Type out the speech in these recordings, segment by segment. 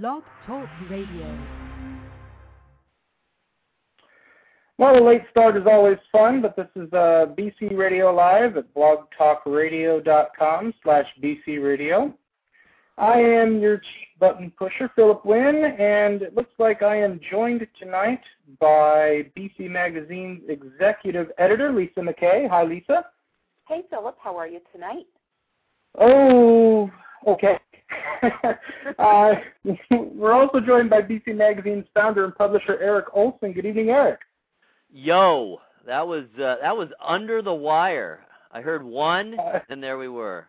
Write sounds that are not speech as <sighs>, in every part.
Blog Talk Radio. Well, the late start is always fun, but this is uh, BC Radio Live at blogtalkradio.com slash BC Radio. I am your chief button pusher, Philip Wynn, and it looks like I am joined tonight by BC Magazine's executive editor, Lisa McKay. Hi, Lisa. Hey, Philip. How are you tonight? Oh, okay. <laughs> uh, we're also joined by BC Magazine's founder and publisher, Eric Olsen. Good evening, Eric. Yo, that was uh, that was under the wire. I heard one, Uh, <laughs> and there we were.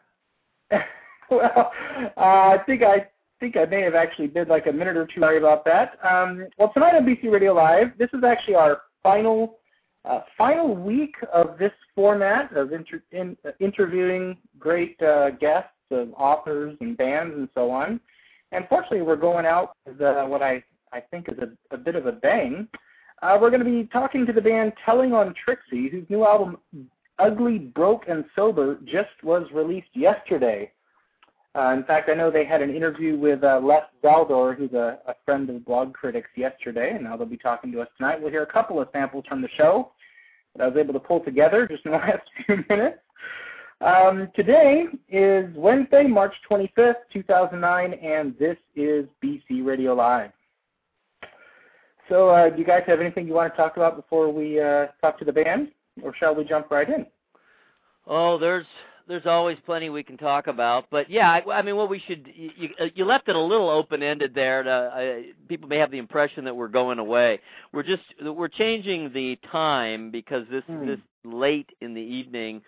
well, uh, I think I think I may have actually been like a minute or two sorry about that. Um, well, tonight on BC Radio Live, this is actually our final uh, final week of this format of inter- in, uh, interviewing great uh, guests of authors and bands and so on. And fortunately, we're going out with uh, what I I think is a, a bit of a bang. Uh, we're going to be talking to the band Telling on Trixie, whose new album Ugly, Broke, and Sober just was released yesterday. Uh, in fact, I know they had an interview with uh, Les Zaldor, who's a, a friend of Blogcritics, yesterday, and now they'll be talking to us tonight. We'll hear a couple of samples from the show that I was able to pull together just in the <laughs> last few minutes. Um, today is Wednesday, March 25th, 2009, and this is BC Radio Live. So, uh, do you guys have anything you want to talk about before we uh, talk to the band, or shall we jump right in? Oh, there's there's always plenty we can talk about, but yeah, I, I mean, what we should you, you left it a little open ended there. To, uh, people may have the impression that we're going away. We're just we're changing the time because this Hmm. this late in the evening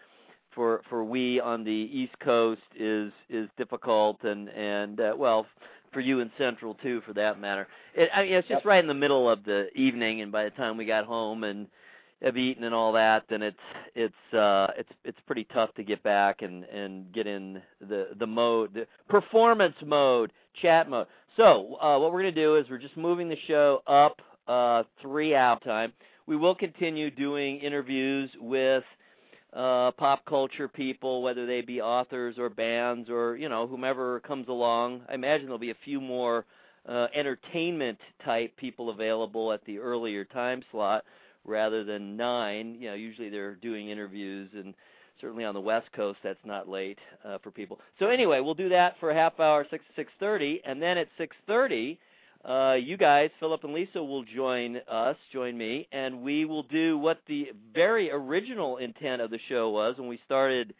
for for we on the East Coast is is difficult and and uh, well for you in Central too, for that matter. It, I mean, it's just Yep. right in the middle of the evening, and by the time we got home and have eaten and all that, then it's it's uh it's it's pretty tough to get back and and get in the the mode, the performance mode, chat mode. So uh, what we're gonna do is we're just moving the show up uh, three hour time. We will continue doing interviews with uh, pop culture people, whether they be authors or bands or you know whomever comes along. I imagine there'll be a few more uh, entertainment type people available at the earlier time slot rather than nine. You know, usually they're doing interviews, and certainly on the West Coast, that's not late uh, for people. So anyway, we'll do that for a half hour, six six thirty, and then at six thirty. Uh, you guys, Philip and Lisa, will join us, join me, and we will do what the very original intent of the show was when we started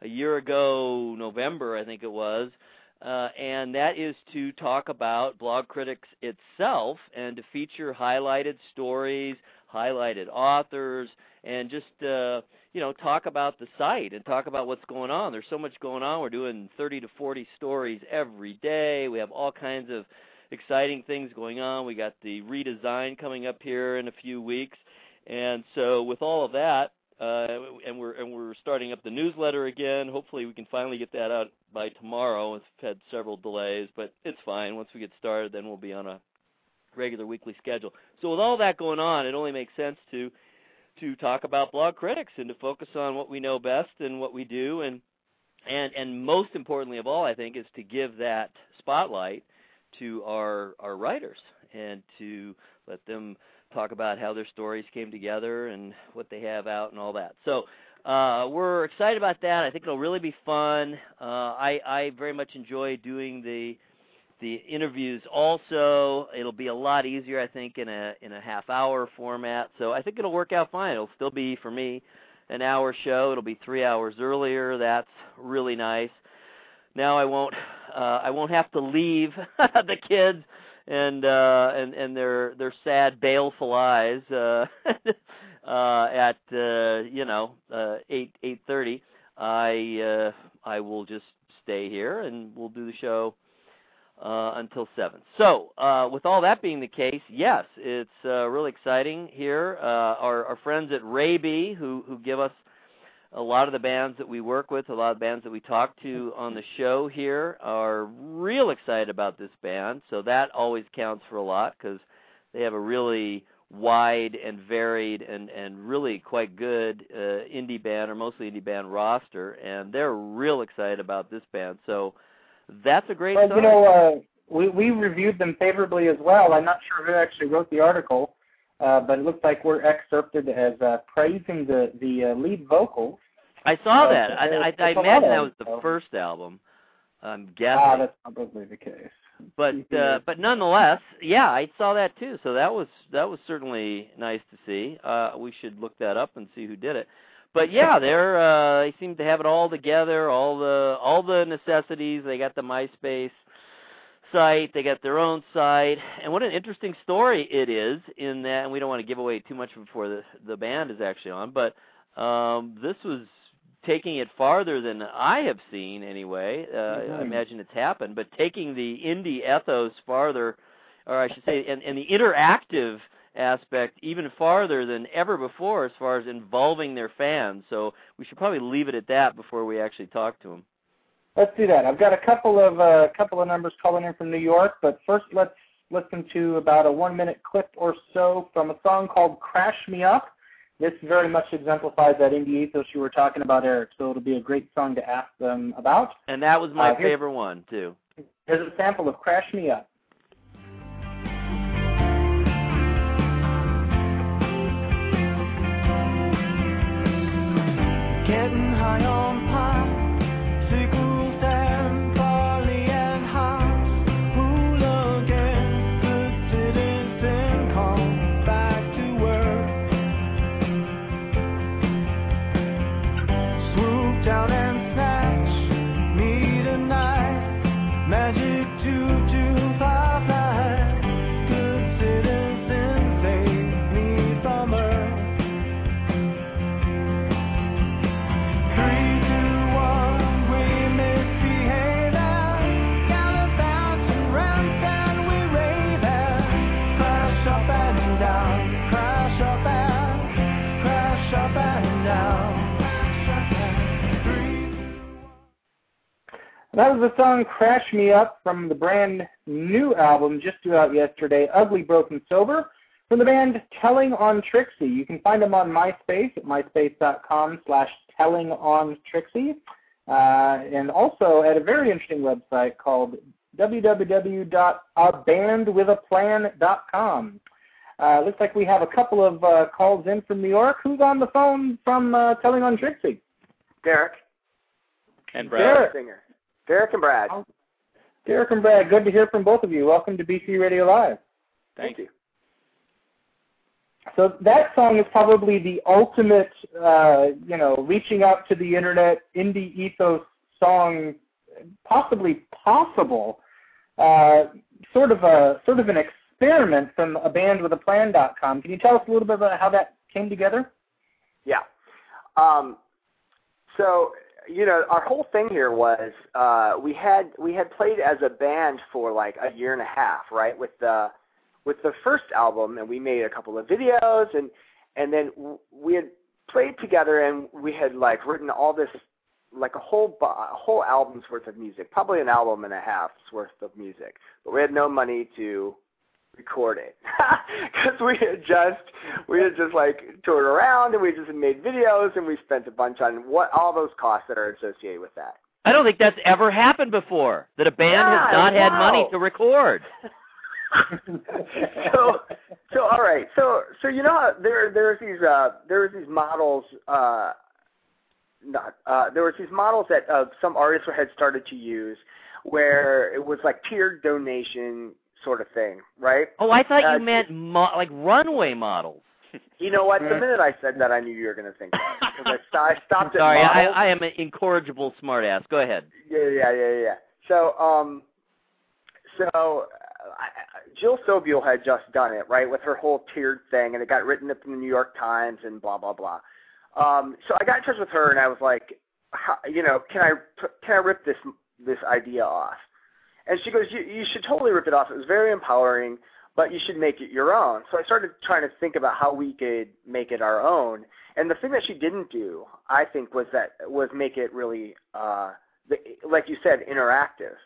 a year ago, November, I think it was, uh, and that is to talk about Blogcritics itself and to feature highlighted stories, highlighted authors, and just uh, you know talk about the site and talk about what's going on. There's so much going on. We're doing 30 to 40 stories every day. We have all kinds of exciting things going on. We got the redesign coming up here in a few weeks, and so with all of that, uh, and we're and we're starting up the newsletter again. Hopefully, we can finally get that out by tomorrow. We've had several delays, but it's fine. Once we get started, then we'll be on a regular weekly schedule. So with all that going on, it only makes sense to to talk about Blogcritics and to focus on what we know best and what we do and and and most importantly of all I think is to give that spotlight to our our writers and to let them talk about how their stories came together and what they have out and all that. So uh, we're excited about that. I think it'll really be fun. Uh, I, I very much enjoy doing the the interviews. Also, it'll be a lot easier, I think, in a in a half hour format. So I think it'll work out fine. It'll still be for me an hour show. It'll be three hours earlier. That's really nice. Now I won't uh, I won't have to leave <laughs> the kids and uh and and their their sad baleful eyes uh <laughs> uh at uh you know uh 8 8:30 I uh I will just stay here and we'll do the show uh until 7. So, uh with all that being the case, yes, it's uh really exciting here. Uh our our friends at Raby who who give us a lot of the bands that we work with, a lot of bands that we talk to on the show here are real excited about this band. So that always counts for a lot because they have a really wide and varied and and really quite good uh, indie band or mostly indie band roster, and they're real excited about this band. So that's a great Well, sign. you know, uh, we we reviewed them favorably as well. I'm not sure who actually wrote the article, uh, but it looks like we're excerpted as uh, praising the the uh, lead vocals. I <laughs> saw that. I, I, I it's a lot imagine that was the first album. I'm guessing. Ah, that's probably the case. but uh, but nonetheless, yeah, I saw that too. So that was that was certainly nice to see. Uh, we should look that up and see who did it. But yeah, <laughs> they're uh, they seem to have it all together, all the all the necessities. They got the MySpace site, they got their own site, and what an interesting story it is in that. And we don't want to give away too much before the the band is actually on, but um, this was taking it farther than I have seen anyway. Uh, I Mhm. imagine it's happened, but taking the indie ethos farther, or I should say, and, and the interactive aspect even farther than ever before as far as involving their fans. So we should probably leave it at that before we actually talk to them. Let's do that. I've got a couple of uh, couple of numbers calling in from New York, but first let's listen to about a one minute clip or so from a song called "Crash Me Up." This very much exemplifies that indie ethos you were talking about, Eric. So it'll be a great song to ask them about. And that was my Uh, favorite one too. Here's a sample of "Crash Me Up." That was the song "Crash Me Up" from the brand new album just due out yesterday, "Ugly Broken Sober," from the band Telling on Trixie. You can find them on MySpace at myspace.com/slash Telling on Trixie, uh, and also at a very interesting website called www.abandwithaplan.com. Uh, looks like we have a couple of uh, calls in from New York. Who's on the phone from uh, Telling on Trixie? Derek. And Brad. Derek. Singer. Derek and Brad. Derek and Brad, good to hear from both of you. Welcome to BC Radio Live. Thank you. So that song is probably the ultimate, uh, you know, reaching out to the internet indie ethos song, possibly possible. Uh, sort of a sort of an experiment from a band with a plan.com. Can you tell us a little bit about how that came together? Yeah. Um, so you know, our whole thing here was uh, we had we had played as a band for like a year and a half, right? With the with the first album, and we made a couple of videos, and and then we had played together, and we had like written all this like a whole a whole album's worth of music, probably an album and a half's worth of music, but we had no money to record it <laughs> because we had just we had just like toured around and we just made videos and we spent a bunch on what all those costs that are associated with that. I don't think that's ever happened before that a band Yeah, has not had money to record. <laughs> <laughs> so so all right so so you know how there there's these uh there's these models uh not uh there was these models that uh, some artists had started to use where it was like tiered donation sort of thing right Oh, I thought Uh, you meant mo- like runway models. <laughs> you know what the minute i said that i knew you were going to think that 'cause I, st- I <laughs> stopped at Sorry, I, models. I am an incorrigible smartass. Go ahead. Yeah, yeah, yeah, yeah. So, um, so uh, I, I- Jill Sobule had just done it, right, with her whole tiered thing, and it got written up in the New York Times and blah blah blah. Um, so I got in touch with her, and I was like, how, you know, can I can I rip this this idea off? And she goes, you, you should totally rip it off. It was very empowering, but you should make it your own. So I started trying to think about how we could make it our own. And the thing that she didn't do, I think, was that was make it really, uh, the, like you said, interactive.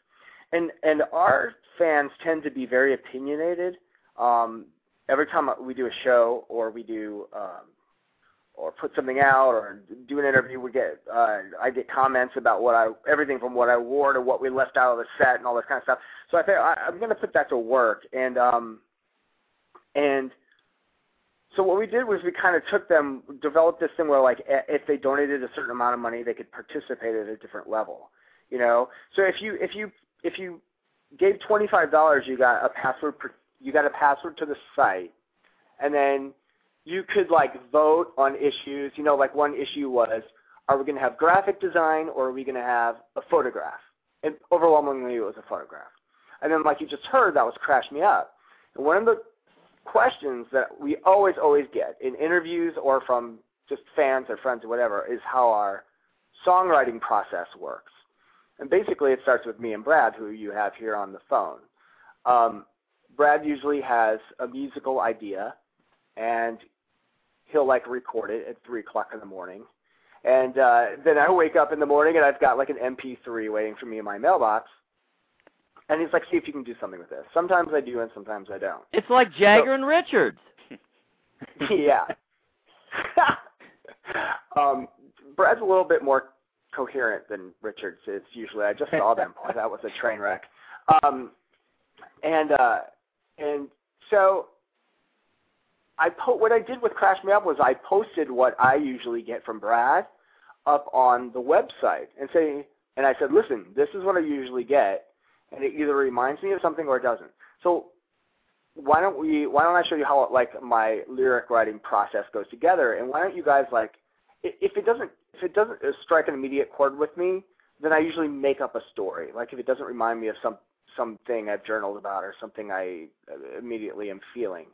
And and our fans tend to be very opinionated. Um, every time we do a show or we do um, or put something out or do an interview, we get uh, I get comments about what I everything from what I wore to what we left out of the set and all this kind of stuff. So I think I, I'm going to put that to work and um and so what we did was we kind of took them, developed this thing where like if they donated a certain amount of money, they could participate at a different level. You know, so if you if you if you gave twenty five dollars, you got a password. You got a password to the site, and then you could like vote on issues. You know, like one issue was, are we going to have graphic design or are we going to have a photograph? And overwhelmingly, it was a photograph. And then, like you just heard, that was Crash Me Up. And one of the questions that we always, always get in interviews or from just fans or friends or whatever is how our songwriting process works. And basically, it starts with me and Brad, who you have here on the phone. Um, Brad usually has a musical idea, and he'll like record it at three o'clock in the morning. And uh, then I wake up in the morning and I've got like an MP3 waiting for me in my mailbox. And he's like, "See if you can do something with this." Sometimes I do, and sometimes I don't. It's like Jagger and Richards. <laughs> yeah. <laughs> um, Brad's a little bit more coherent than Richards is usually. I just saw them. Boy, that was a train wreck. Um, and uh, and so I po- what I did with Crash Me Up was I posted what I usually get from Brad up on the website and say and I said, listen, this is what I usually get, and it either reminds me of something or it doesn't. So why don't we why don't I show you how like my lyric writing process goes together and why don't you guys like if it doesn't if it doesn't uh, strike an immediate chord with me then I usually make up a story like if it doesn't remind me of some something I've journaled about or something I uh, immediately am feeling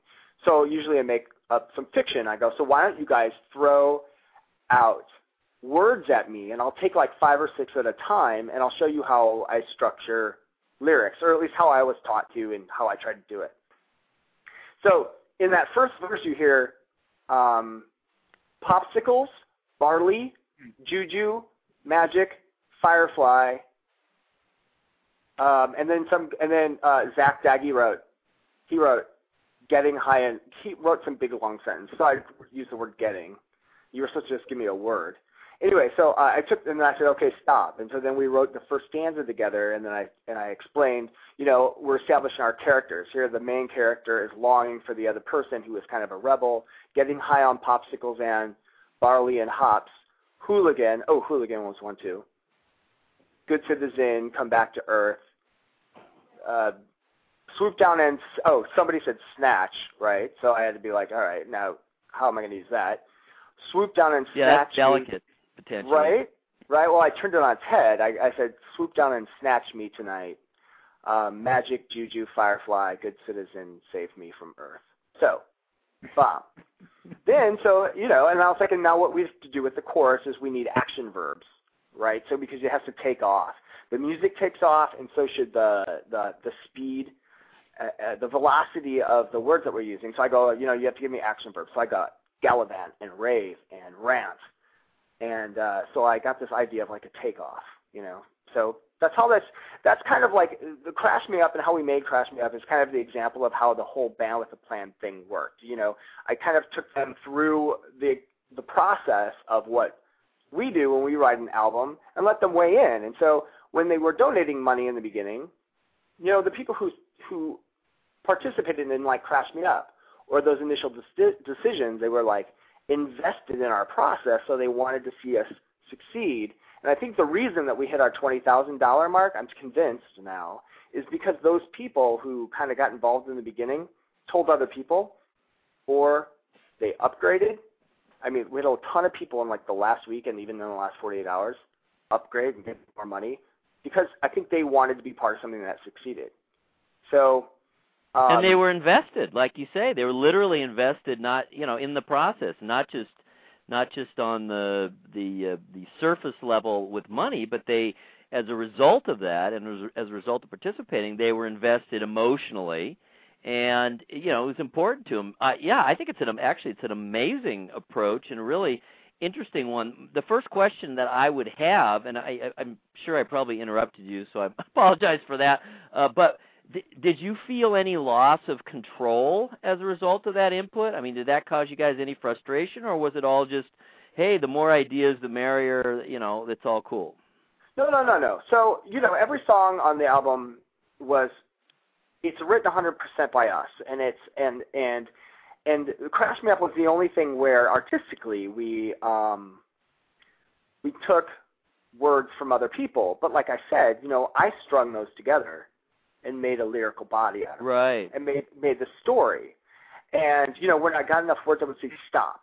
so usually I make up some fiction I go so why don't you guys throw out words at me and I'll take like five or six at a time and I'll show you how I structure lyrics or at least how I was taught to and how I try to do it so in that first verse, you hear um, popsicles, barley, juju, magic, firefly, um, and then some. And then uh, Zach Daggy wrote. He wrote getting high and he wrote some big long sentence, So I used the word getting. You were supposed to just give me a word. Anyway, so uh, I took and I said, okay, stop. And so then we wrote the first stanza together, and then I and I explained, you know, we're establishing our characters. Here, the main character is longing for the other person who is kind of a rebel, getting high on popsicles and barley and hops. Hooligan, oh, hooligan was one too. Good citizen, come back to earth. Uh, swoop down and oh, somebody said snatch, right? So I had to be like, all right, now how am I going to use that? Swoop down and Yeah, snatch that's me- potentially. Right? Right. Well, I turned it on its head. I, I said, swoop down and snatch me tonight. Um, magic, juju, firefly, good citizen, save me from earth. So, bomb. <laughs> then, so, you know, and I was like, and now what we have to do with the chorus is we need action verbs, right? So because it has to take off. The music takes off, and so should the, the, the speed, uh, uh, the velocity of the words that we're using. So I go, you know, you have to give me action verbs. So I got gallivant and rave and rant and uh, so I got this idea of like a takeoff, you know. So that's how that's that's kind of like the Crash Me Up and how we made Crash Me Up is kind of the example of how the whole band with a plan thing worked. You know, I kind of took them through the the process of what we do when we write an album and let them weigh in. And so when they were donating money in the beginning, you know, the people who who participated in like Crash Me Up or those initial deci- decisions, they were like invested in our process, so they wanted to see us succeed. And I think the reason that we hit our twenty thousand dollar mark, I'm convinced now, is because those people who kind of got involved in the beginning told other people, or they upgraded. I mean, we had a ton of people in like the last week and even in the last 48 hours upgrade and get more money because I think they wanted to be part of something that succeeded. So, um, and they were invested, like you say, they were literally invested, not you know, in the process, not just not just on the the uh, the surface level with money, but they, as a result of that, and as, a result of participating, they were invested emotionally, and you know, it was important to them. Uh, yeah, I think it's an actually it's an amazing approach and a really interesting one. The first question that I would have, and I, I'm sure I probably interrupted you, so I <laughs> apologize for that. Uh, but did you feel any loss of control as a result of that input? I mean, did that cause you guys any frustration, or was it all just, hey, the more ideas, the merrier? You know, it's all cool. No, no, no, no. So you know, every song on the album was it's written 100% by us, and it's and and and Crash Me Up was the only thing where artistically we um we took words from other people. But like I said, you know, I strung those together and made a lyrical body out of it Right. and made made the story. And you know, when I got enough words, I would say stop,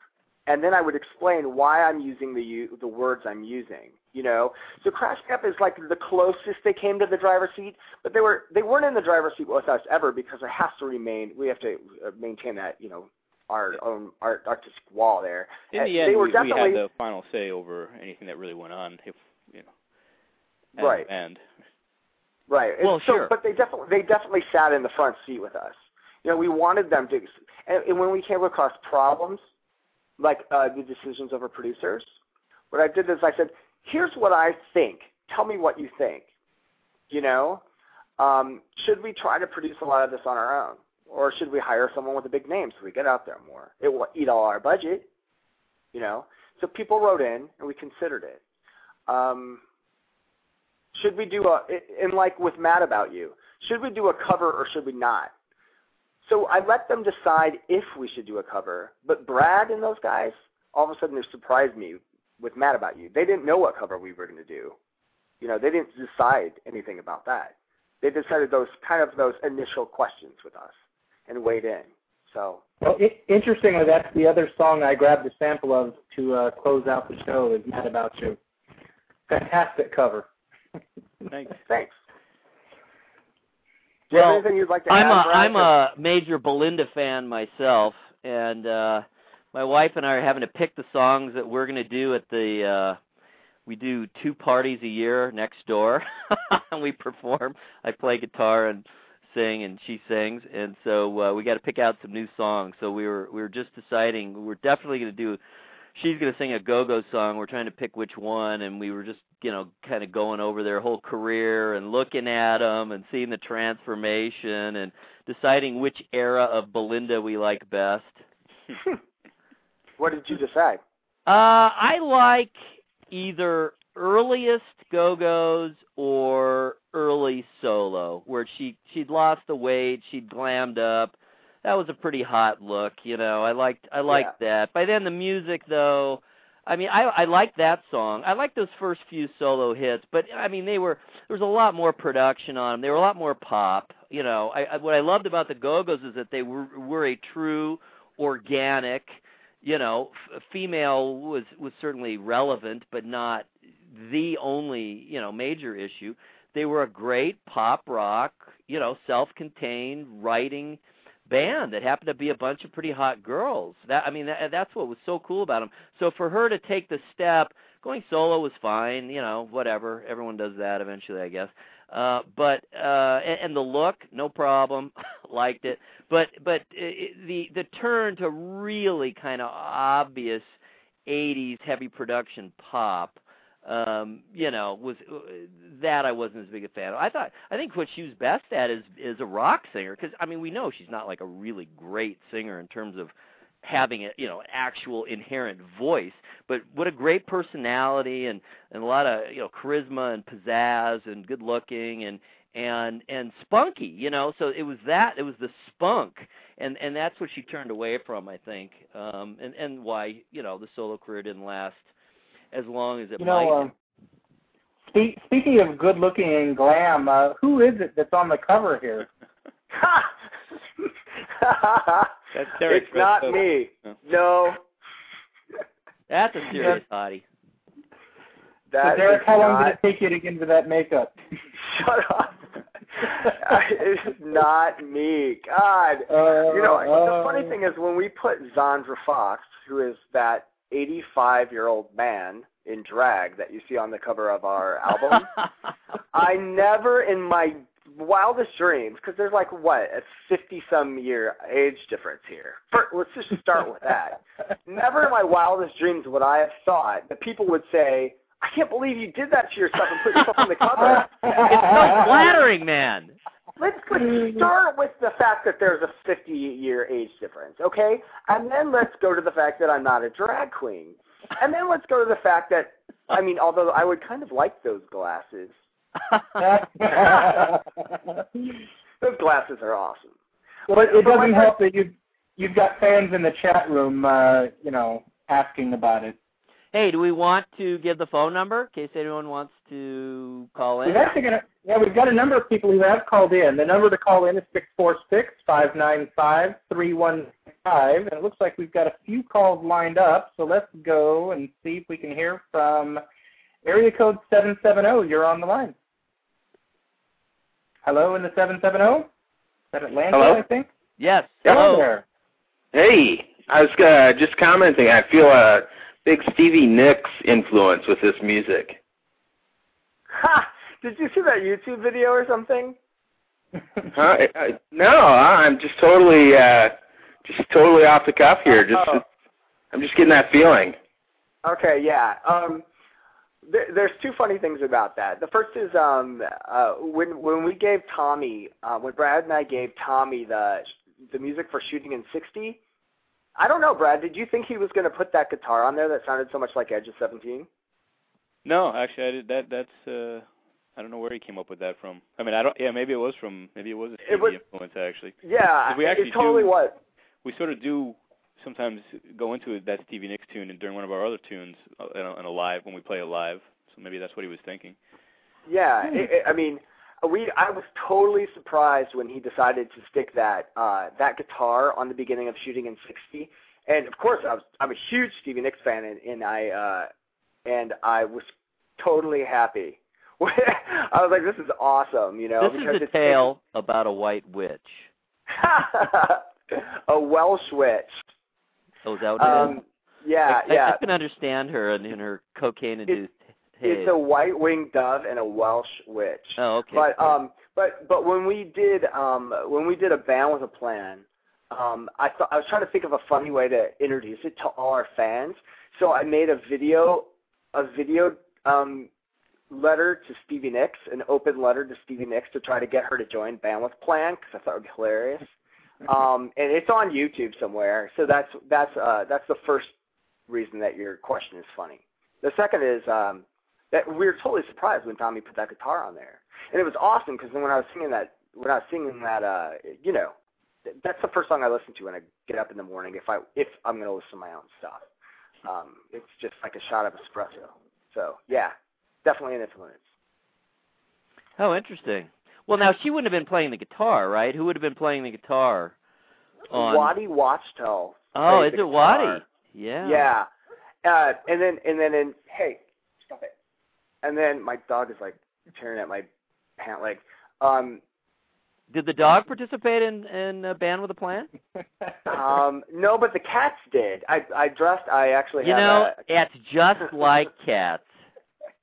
and then I would explain why I'm using the u- the words I'm using. You know, so Crash Me Up is like the closest they came to the driver's seat, but they were they weren't in the driver's seat with us ever because it has to remain. We have to uh, maintain that you know our own art, artistic wall there. In the they end, were we, we had the final say over anything that really went on. If you know, as Right. a band. Right. Well, so, sure. But they definitely they definitely sat in the front seat with us. You know, we wanted them to, and, and when we came across problems, like uh, the decisions of our producers, what I did is I said, "Here's what I think. Tell me what you think." You know, um, should we try to produce a lot of this on our own, or should we hire someone with a big name so we get out there more? It will eat all our budget. You know, so people wrote in and we considered it. Um, should we do a and like with Mad About You, should we do a cover or should we not? So I let them decide if we should do a cover. But Brad and those guys, all of a sudden, they surprised me with Mad About You. They didn't know what cover we were going to do. You know, they didn't decide anything about that. They decided those kind of those initial questions with us and weighed in. So Well, i interestingly, that's the other song I grabbed a sample of to uh, close out the show. Is Mad About You. Fantastic cover. Thanks. thanks. Do you have Well, anything you'd like to I'm add? a Brad? I'm a major Belinda fan myself, and uh my wife and I are having to pick the songs that we're going to do at the. uh We do two parties a year next door, and <laughs> we perform. I play guitar and sing, and she sings, and so uh, we got to pick out some new songs. So we were we were just deciding we're definitely going to do. She's going to sing a go-go song. We're trying to pick which one, and we were just you know kind of going over their whole career and looking at them and seeing the transformation and deciding which era of Belinda we like best. <laughs> What did you decide? Uh, I like either earliest Go-Go's or early solo, where she she'd lost the weight, she'd glammed up. That was a pretty hot look, you know. I liked I liked that. By then the music though, I mean I I liked that song. I liked those first few solo hits, but I mean they were there was a lot more production on them. They were a lot more pop, you know. I, I what I loved about the Go-Go's is that they were were a true organic you know, f- female was was certainly relevant, but not the only you know major issue. They were a great pop rock, you know, self-contained writing band that happened to be a bunch of pretty hot girls. That I mean, that, that's what was so cool about them. So for her to take the step, going solo was fine, you know, whatever. Everyone does that eventually, I guess. Uh, but uh, and, and the look, no problem, <laughs> liked it. But but it, the the turn to really kind of obvious '80s heavy production pop, um, you know, was uh, that I wasn't as big a fan of. I thought I think what she was best at is is a rock singer because I mean we know she's not like a really great singer in terms of having a you know actual inherent voice but what a great personality and and a lot of you know charisma and pizzazz and good looking and and and spunky you know so it was that it was the spunk and and that's what she turned away from i think um and and why you know the solo career didn't last as long as it You might know, um, spe- speaking of good looking and glam, uh, who is it that's on the cover here? <laughs> That's Derek it's not Dressed me. No. No, that's a serious hottie that so Derek, how long not. did it take you to get into that makeup? Shut up. <laughs> it's not me. God. Uh, You know, the uh, funny thing is when we put Zandra Fox, who is that 85-year-old man in drag that you see on the cover of our <laughs> album, I never in my wildest dreams, because there's like what a 50-some year age difference here. First, let's just start with that. Never in my wildest dreams would I have thought that people would say, "I can't believe you did that to yourself and put yourself on the cover." <laughs> it's so flattering man let's let's start with the fact that there's a 50 year age difference, okay? And then let's go to the fact that I'm not a drag queen. And then let's go to the fact that I mean, although I would kind of like those glasses. <laughs> Those glasses are awesome. but it doesn't help that you you've got fans in the chat room, uh, you know, asking about it. Hey, do we want to give the phone number in case anyone wants to call in? We've actually got a, yeah, we've got a number of people who have called in. The number to call in is six four six five nine five three one five, and it looks like we've got a few calls lined up. So let's go and see if we can hear from area code seven seven zero. You're on the line. Hello in the seven seven zero. Is that Atlanta? Hello? I think. Yes. Hello Hello. there. Hey, I was uh, just commenting. I feel a big Stevie Nicks influence with this music. Ha! Did you see that YouTube video or something? Huh? I, I, no, I'm just totally, uh, just totally off the cuff here. Just, Oh. I'm just getting that feeling. Okay, yeah. Um, there, there's two funny things about that. The first is um, uh, when when we gave Tommy, uh, when Brad and I gave Tommy the the music for shooting in 60. I don't know, Brad. Did you think he was going to put that guitar on there that sounded so much like Edge of 17? No, actually, I did that. That's uh, I don't know where he came up with that from. I mean, I don't. Yeah, maybe it was from. Maybe it was a It was- Stevie influence actually. Yeah, We actually it totally do- was. We sort of do sometimes go into that Stevie Nicks tune and during one of our other tunes uh, in a, in a live when we play it live. So maybe that's what he was thinking. Yeah, it, it, I mean, we. I was totally surprised when he decided to stick that uh, that guitar on the beginning of shooting in '60. And of course, I was. I'm a huge Stevie Nicks fan, and, and I uh, and I was totally happy. <laughs> I was like, "This is awesome," you know. This because is a it's, tale about a white witch. <laughs> a Welsh witch. Oh, is that what it is? Um, yeah, I, yeah. I, I can understand her and in her cocaine-induced It's a white-winged dove and a Welsh witch. oh, okay. But um, but but when we did um, when we did a band with a plan, um, I thought I was trying to think of a funny way to introduce it to all our fans. So I made a video, a video um, letter to Stevie Nicks, an open letter to Stevie Nicks to try to get her to join band with Plan because I thought it would be hilarious. <laughs> Um, and it's on YouTube somewhere. So that's that's uh, that's the first reason that your question is funny. The second is um, that we were totally surprised when Tommy put that guitar on there, and it was awesome because then when I was singing that, when I was singing that, uh, you know, th- that's the first song I listen to when I get up in the morning if I if I'm going to listen to my own stuff. Um, it's just like a shot of espresso. So yeah, definitely an influence. Oh, interesting. Well, now she wouldn't have been playing the guitar, right? Who would have been playing the guitar? On... Waddy Wachtel. Oh, is it guitar. Waddy? Yeah. Yeah. Uh, and then and then and hey, stop it. And then my dog is like tearing at my pant leg. Um, Did the dog participate in in a band with a plan? <laughs> um, no, but the cats did. I I dressed. I actually You have know, a, it's just like cats.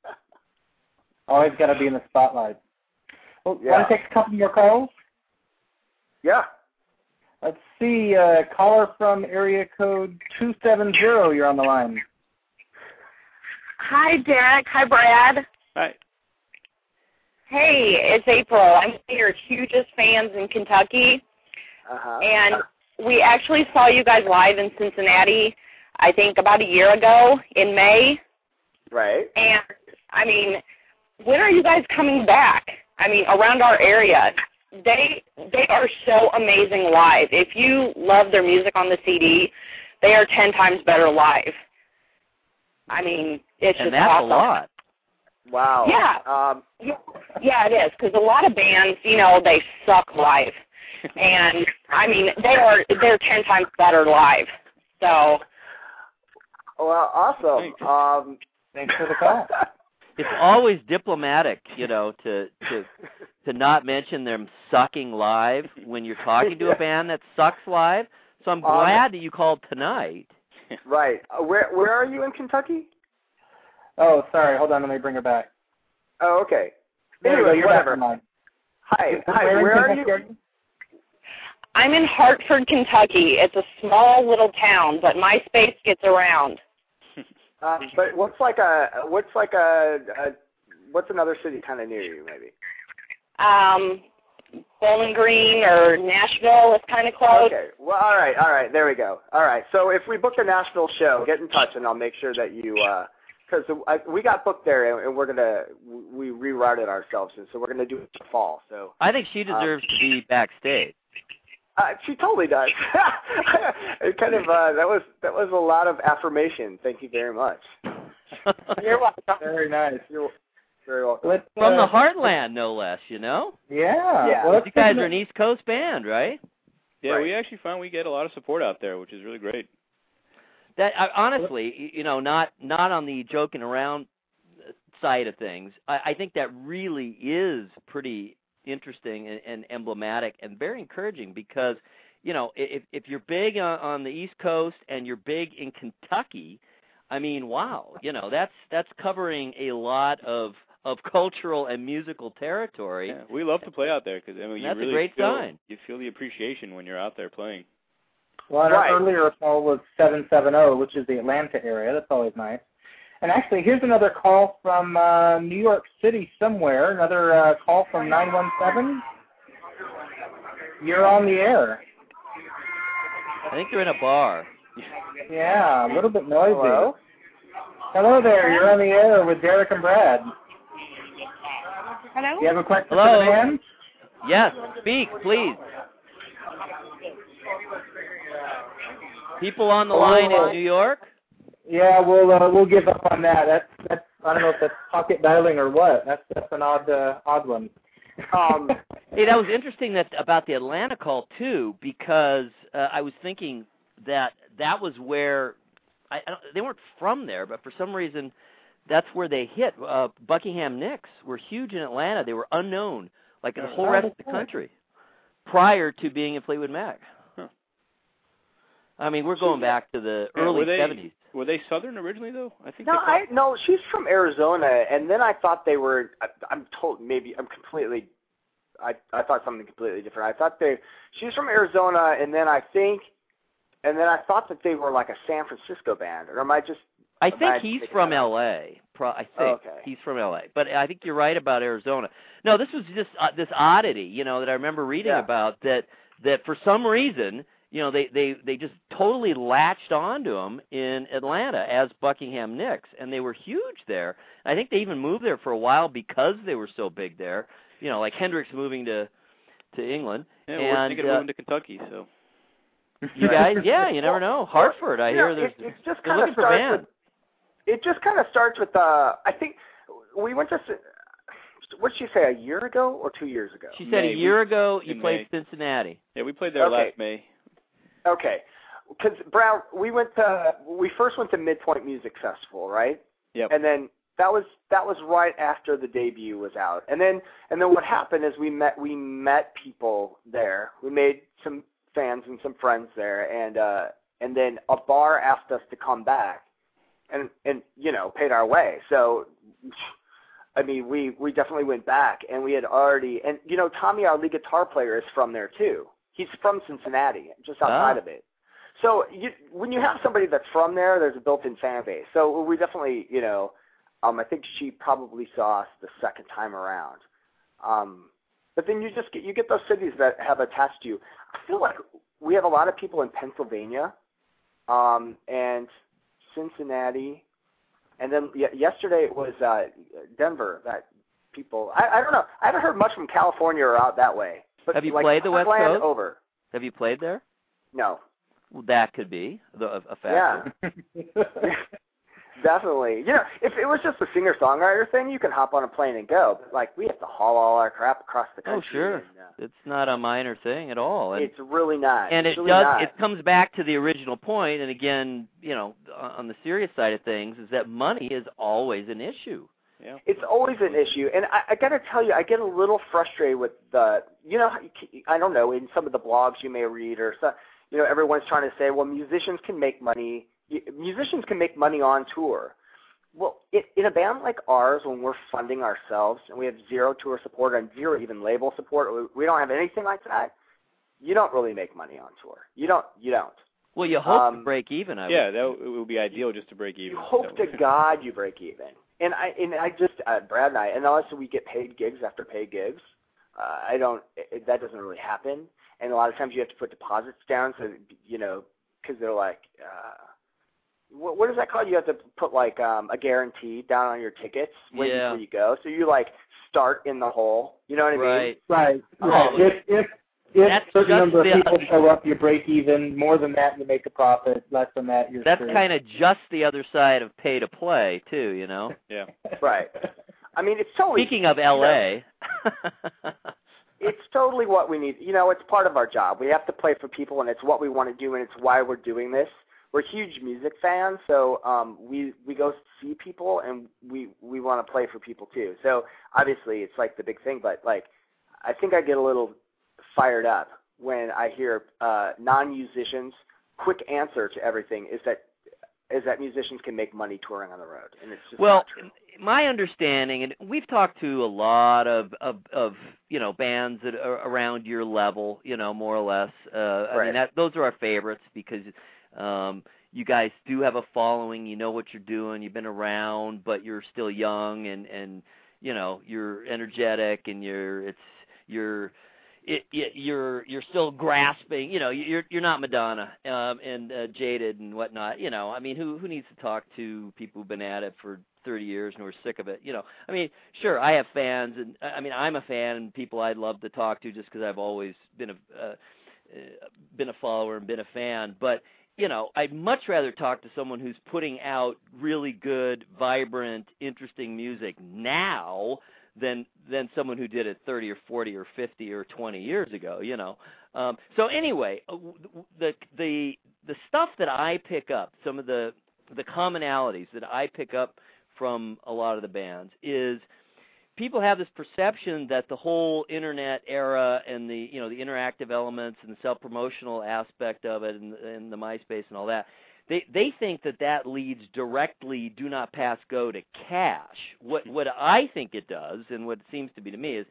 <laughs> Always got to be in the spotlight. Well, Yeah. want to take a couple more calls? yeah. Let's see. Uh, caller from area code two seven zero. You're on the line. Hi, Derek. Hi, Brad. Hi. Hey, it's April. I'm one of your hugest fans in Kentucky, Uh huh. and we actually saw you guys live in Cincinnati, I think about a year ago in May. right. And I mean, when are you guys coming back? I mean, around our area, they they are so amazing live. If you love their music on the CD, they are ten times better live. I mean, it's and just that's awesome. a lot. Wow. Yeah. Um, Yeah, it is because a lot of bands, you know, they suck live, <laughs> and I mean, they are they're ten times better live. So well, awesome. Thanks. Um, Thanks for the call. <laughs> It's always diplomatic, you know, to to to not mention them sucking live when you're talking to a <laughs> band that sucks live. So I'm Um, glad that you called tonight. <laughs> right. Uh, where where are you in Kentucky? Oh, sorry. Hold on. Let me bring her back. Oh, okay. There. Anyway, You're back whatever. on. Hi. Hi. Where Where are Kentucky you? are you? I'm in Hartford, Kentucky. It's a small little town, but MySpace gets around. <laughs> Uh, but what's like a what's like a, a what's another city kind of near you maybe? Um, Bowling Green or Nashville is kind of close. Okay. Well, all right, all right. There we go. All right. So if we book a Nashville show, get in touch and I'll make sure that you, uh because we got booked there and, and we're gonna we rerouted ourselves, and so we're gonna do it in the fall. So I think she deserves to be backstage. uh, she totally does. <laughs> it kind of uh, that was that was a lot of affirmation. Thank you very much. <laughs> You're welcome. Very nice. You're very welcome. Let's, From uh, the heartland, no less. You know, Yeah. Yeah. Well, let's you guys are an East Coast band, right? Yeah, Right. we actually find we get a lot of support out there, which is really great. That I, honestly, you know, not not on the joking around side of things. I, I think that really is pretty interesting and, and emblematic and very encouraging because, you know, if if you're big on, on the East Coast and you're big in Kentucky, I mean, wow, you know, that's that's covering a lot of of cultural and musical territory. Yeah, we love to play out there because I mean, you That's a really great feel sign. you feel the appreciation when you're out there playing. Well, and Right. our earlier call was 770, which is the Atlanta area. That's always nice. And actually, here's another call from uh, New York City somewhere. Another uh, call from 917. You're on the air. I think you're in a bar. Yeah, a little bit noisy. Hello. Hello there. You're on the air with Derek and Brad. Hello? You have a question Hello? for the band? Yes, speak, please. People on the line in New York? Yeah, we'll uh, we'll give up on that. That's that's I don't know if that's pocket dialing or what. That's that's an odd uh, odd one. Um, <laughs> Hey, that was interesting that about the Atlanta call too, because uh, I was thinking that that was where I, I don't, they weren't from there, but for some reason that's where they hit. Uh, Buckingham Nicks were huge in Atlanta. They were unknown, like in the whole rest of the country, prior to being in Fleetwood Mac. Huh. I mean, we're going back to the Yeah, early were they, '70s. Were they Southern originally though? I think. no, I no. She's from Arizona, and then I thought they were. I, I'm told maybe I'm completely. I I thought something completely different. I thought they. She's from Arizona, and then I think, and then I thought that they were like a San Francisco band, or am I just? I think he's from that? L.A. Pro- I think Okay. he's from L.A. But I think you're right about Arizona. No, this was just uh, this oddity, you know, that I remember reading Yeah. about that that for some reason, you know, they they they just totally latched onto him in Atlanta as Buckingham Nicks, and they were huge there. I think they even moved there for a while because they were so big there. You know, like Hendrix moving to to England. Yeah, we're and thinking of uh, moving to Kentucky, so. you guys, yeah, you never know. Hartford, I You hear there's it, it just they're kind looking of for starts bands. with. It just kind of starts with. Uh, I think we went to. s- What did she say? A year ago or two years ago? She said May. a year ago you in played May. Cincinnati. Yeah, we played there Okay. last May. Okay, because Brown, we went to. We first went to Midpoint Music Festival, right? Yep. and then that was that was right after the debut was out and then and then what happened is we met we met people there we made some fans and some friends there and uh and then a bar asked us to come back and and you know paid our way so i mean we we definitely went back and we had already and you know tommy our lead guitar player is from there too he's from cincinnati just outside Ah. of it so you, when you have somebody that's from there, there's a built-in fan base. So we definitely, you know, um, I think she probably saw us the second time around. Um, but then you just get you get those cities that have attached to you. I feel like we have a lot of people in Pennsylvania, um, and Cincinnati, and then y- yesterday it was uh, Denver. That people, I, I don't know. I haven't heard much from California or out that way. But Have you like, played the West Coast? Over. Have you played there? No. Well, that could be the, a, a factor. Yeah. <laughs> Definitely. You know, if it was just a singer songwriter thing, you can hop on a plane and go. But like we have to haul all our crap across the country. Oh, sure. And, uh, It's not a minor thing at all. And, it's really not. and it really does. not. It comes back to the original point, and again, you know, on on the serious side of things, is that money is always an issue. Yeah. It's always an issue, and I, I got to tell you, I get a little frustrated with the, you know, how you c- I don't know, in some of the blogs you may read or some, you know, everyone's trying to say, well, musicians can make money, y- musicians can make money on tour. Well, it, in a band like ours, when we're funding ourselves and we have zero tour support and zero even label support, we- we don't have anything like that. You don't really make money on tour. You don't. You don't. Well, you hope to Um, break even. I Yeah, would that w- it would be ideal just to break even. You hope to God you break even. And I and I just uh, Brad and I and also we get paid gigs after paid gigs. uh, I don't. It, that doesn't really happen. And a lot of times you have to put deposits down, so you know, because they're like, uh, what, what does that call? You have to put like um, a guarantee down on your tickets right Yeah. before you go. So you like start in the hole. You know what I mean? Right. Right. Oh. If if if That's a certain just number of people show up, you break even. More than that, you make a profit. Less than that, you're That's kind of just the other side of pay to play, too. You know. <laughs> Yeah. Right. I mean, it's totally. Speaking of you know, L.A. it's totally what we need. You know, it's part of our job. We have to play for people, and it's what we want to do, and it's why we're doing this. We're huge music fans, so um, we we go see people, and we we want to play for people too. So obviously, it's like the big thing. But like, I think I get a little fired up when I hear uh, non-musicians. Quick answer to everything is that is that musicians can make money touring on the road, and it's just Well, my understanding, and we've talked to a lot of of, of you know bands that are around your level, you know, more or less. Uh, I mean, that those are our favorites because um, you guys do have a following. You know what you're doing. You've been around, but you're still young, and and you know you're energetic, and you're it's you're it, it, you're you're still grasping. You know, you're you're not Madonna um, and uh, jaded and whatnot. You know, I mean, who who needs to talk to people who've been at it for 30 years and who are sick of it? You know, I mean, sure, I have fans, and I mean, I'm a fan and people I'd love to talk to just because I've always been a uh, uh, been a follower and been a fan, but. You know, I'd much rather talk to someone who's putting out really good, vibrant, interesting music now than than someone who did it 30 or 40 or 50 or 20 years ago you know? Um so anyway uh, the the the stuff that i pick up some of the the commonalities that i pick up from a lot of the bands is people have this perception that the whole internet era and the you know the interactive elements and the self promotional aspect of it and, and the myspace and all that they they think that that leads directly do not pass go to cash. What hmm. what i think it does and what it seems to be to me is